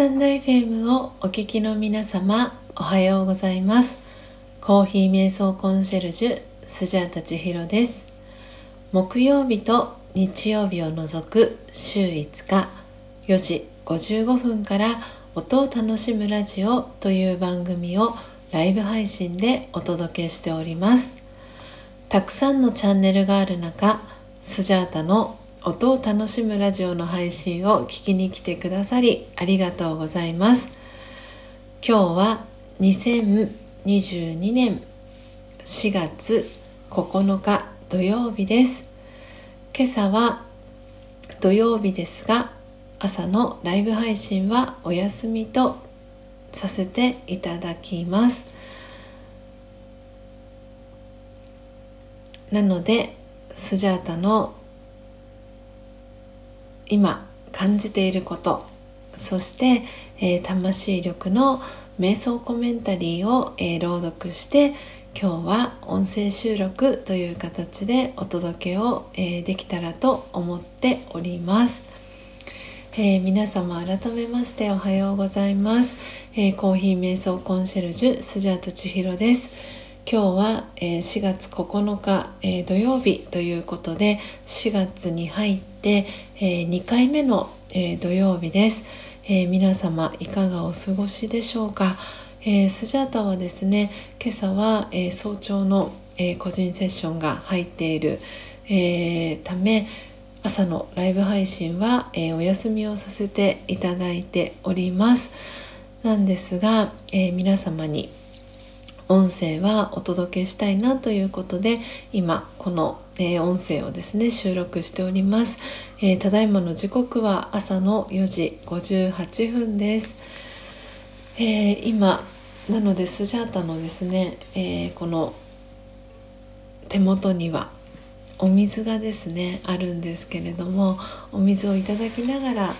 タンド FM をお聞きの皆様おはようございます。コーヒー瞑想コンシェルジュスジャータ千尋です。木曜日と日曜日を除く週5日4時55分から音を楽しむラジオという番組をライブ配信でお届けしております。たくさんのチャンネルがある中スジャータの音を楽しむラジオの配信を聞きに来てくださりありがとうございます。今日は2022年4月9日土曜日です。今朝は土曜日ですが朝のライブ配信はお休みとさせていただきます。なのでスジャータの今感じていることそして、えー、魂力の瞑想コメンタリーを、えー、朗読して今日は音声収録という形でお届けを、えー、できたらと思っております、えー、皆様改めましておはようございます、えコーヒー瞑想コンシェルジュスジャータ千尋です。今日は、え4月9日、え土曜日ということで4月に入って、え2回目の、え土曜日です、え皆様いかがお過ごしでしょうか、えスジャータはですね今朝は、え早朝の、え個人セッションが入っている、えため朝のライブ配信は、えお休みをさせていただいております。なんですが、え皆様に音声はお届けしたいなということで今この、えー、音声をですね収録しております、えー、ただいまの時刻は朝の4時58分です、えー、今なのでスジャータのですね、えこの手元にはお水がですねあるんですけれどもお水をいただきながら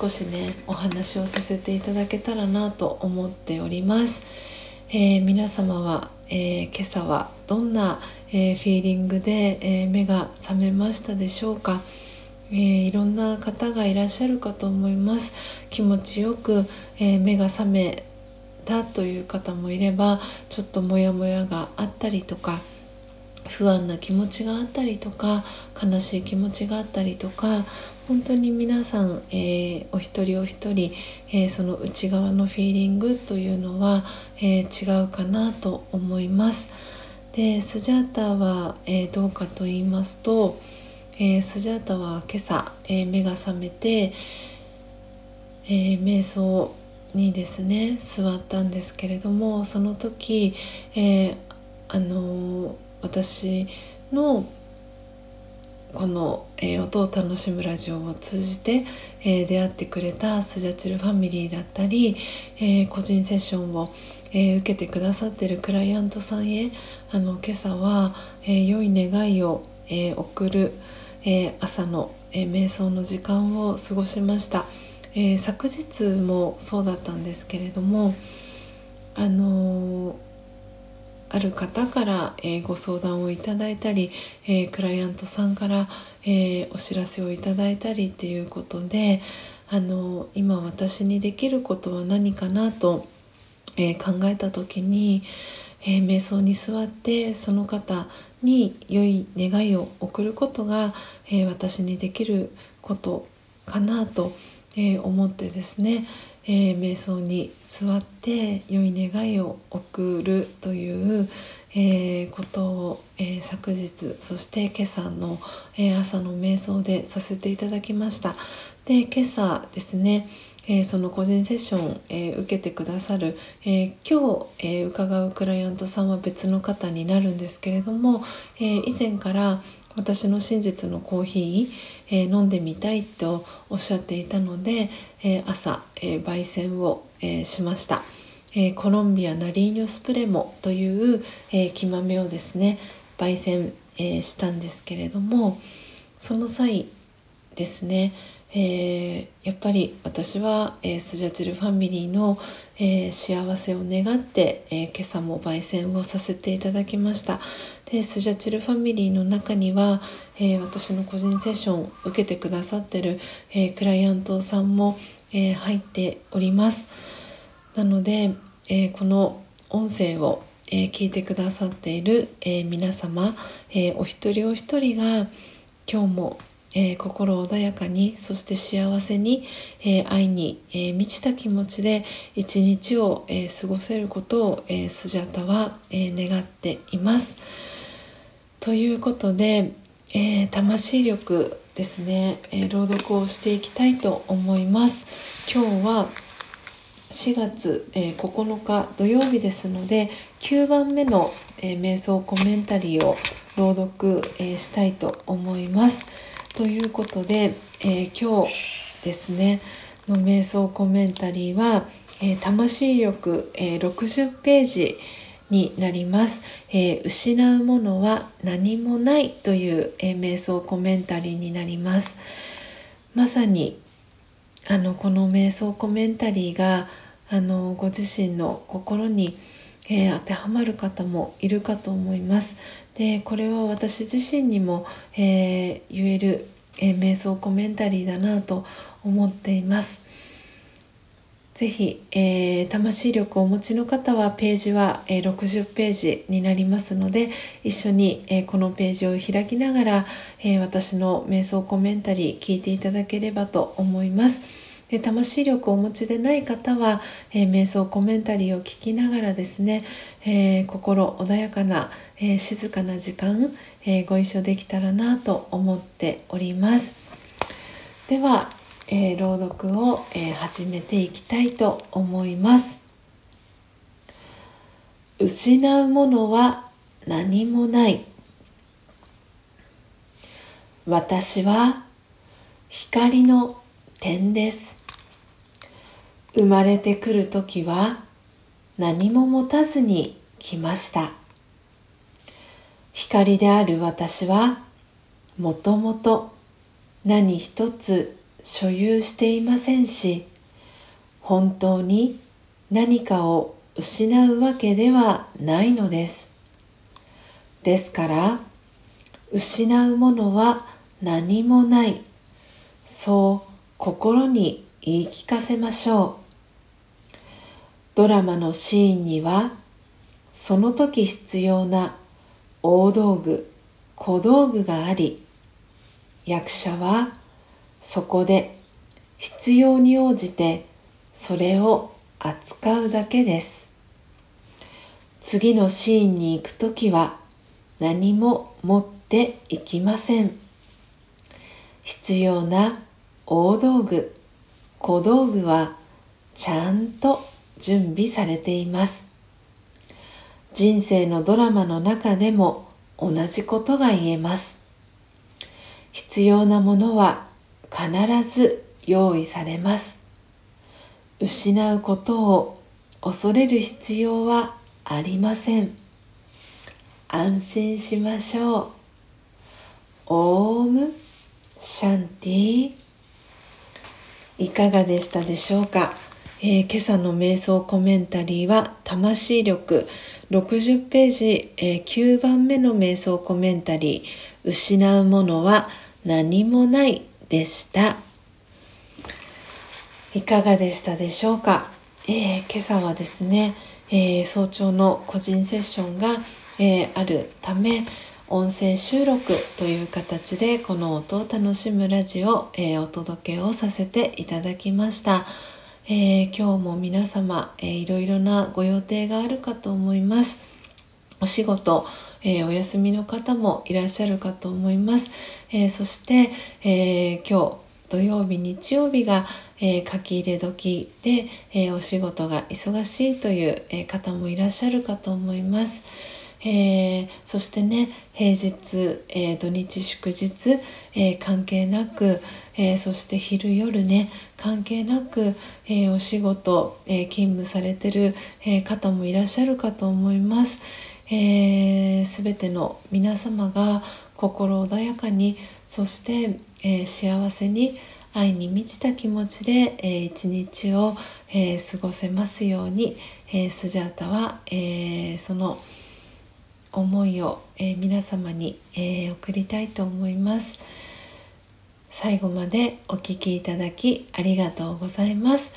少しねお話をさせていただけたらなと思っております。えー、皆様は、えー、今朝はどんな、えー、フィーリングで、え目が覚めましたでしょうか、えいろんな方がいらっしゃるかと思います。気持ちよく、え目が覚めたという方もいればちょっとモヤモヤがあったりとか不安な気持ちがあったりとか悲しい気持ちがあったりとか本当に皆さん、えー、お一人お一人、えー、その内側のフィーリングというのは、えー、違うかなと思います。でスジャータは、えどうかと言いますと、えスジャータは今朝、え目が覚めて、え瞑想にですね座ったんですけれどもその時、えあの私のこの、えー、音を楽しむラジオを通じて、えー、出会ってくれたスジャチルファミリーだったり、えー、個人セッションを、え受けてくださってるクライアントさんへあの今朝は、え良い願いを、え送る、え朝の、え瞑想の時間を過ごしました、え昨日もそうだったんですけれどもあのある方から、えー、ご相談をいただいたり、えー、クライアントさんから、えー、お知らせをいただいたりっていうことであの今私にできることは何かなと、え考えた時に、え瞑想に座ってその方に良い願いを送ることが、え私にできることかなと、え思ってですね、えー、瞑想に座って良い願いを送るという、えー、ことを、えー、昨日そして今朝の、え朝の瞑想でさせていただきました。で今朝ですねえ、その個人セッション、え、受けてくださる、え、今日、え伺うクライアントさんは別の方になるんですけれども、え以前から私の真実のコーヒー、えー、飲んでみたいとおっしゃっていたので、えー、朝、えー、焙煎を、えしました、えコロンビアナリーニョスプレモという、え木豆をですね焙煎、えしたんですけれどもその際ですね、えやっぱり私は、えスジャチルファミリーの、え幸せを願って、え今朝も焙煎をさせていただきました。でスジャチルファミリーの中には、え、私の個人セッションを受けてくださってる、え、クライアントさんも、え入っております。なので、えこの音声を、え聞いてくださっている、え皆様、えお一人お一人が今日もえー、心穏やかにそして幸せに、えー、愛に、えー、満ちた気持ちで一日を、え過ごせることを、えスジャタは、え願っています。ということで、え魂力ですね、え朗読をしていきたいと思います。今日は4月、え9日土曜日ですので9番目の、え瞑想コメンタリーを朗読、えしたいと思います。ということで、えー、今日ですねの瞑想コメンタリーは、えー、魂力、えー、60ページになります、えー、失うものは何もないという、えー、瞑想コメンタリーになります。まさにあのこの瞑想コメンタリーがあのご自身の心に、えー、当てはまる方もいるかと思いますでこれは私自身にも、えー、言える、えー、瞑想コメンタリーだなと思っています。ぜひ、えー、魂力をお持ちの方はページは、えー、60ページになりますので一緒に、えー、このページを開きながら、え私の瞑想コメンタリー聞いていただければと思います。で魂力をお持ちでない方は、えー、瞑想コメンタリーを聞きながらですね、えー、心穏やかな、えー、静かな時間、えご一緒できたらなと思っております。では、え朗読を、え始めていきたいと思います。失うものは何もない。私は光の点です。生まれてくる時は何も持たずに来ました。光である私はもともと何一つ所有していませんし本当に何かを失うわけではないのです。ですから失うものは何もない。そう心に言い聞かせましょう。ドラマのシーンにはその時必要な大道具小道具があり役者はそこで必要に応じてそれを扱うだけです。次のシーンに行く時は何も持っていきません。必要な大道具小道具はちゃんと準備されています。人生のドラマの中でも同じことが言えます。必要なものは必ず用意されます。失うことを恐れる必要はありません。安心しましょう。オームシャンティいかがでしたでしょうか？えー、今朝の瞑想コメンタリーは魂力。60ページ、えー、9番目の瞑想コメンタリー。失うものは何もないでした。いかがでしたでしょうか、えー、今朝はですね、え早朝の個人セッションが、えあるため音声収録という形でこの音を楽しむラジオ、えお届けをさせていただきました。えー、今日も皆様、えー、いろいろなご予定があるかと思います。お仕事、えー、お休みの方もいらっしゃるかと思います。えー、そして、え、今日土曜日日曜日が、え書き入れ時で、えお仕事が忙しいという、方もいらっしゃるかと思います。え、そしてね平日、え、土日祝日、え、関係なく、えそして昼夜ね関係なく、えお仕事、え勤務されてる、え方もいらっしゃるかと思います。えー、全ての皆様が心穏やかにそして、え幸せに愛に満ちた気持ちで、えー、一日を、えー、過ごせますように、え、スジャータは、えその「思いを、え、皆様に、え、送りたいと思います最後までお聴きいただきありがとうございます。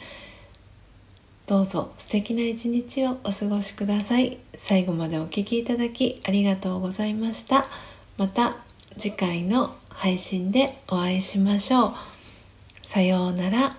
どうぞ素敵な一日をお過ごしください。最後までお聴きいただきありがとうございました。また次回の配信でお会いしましょう。さようなら。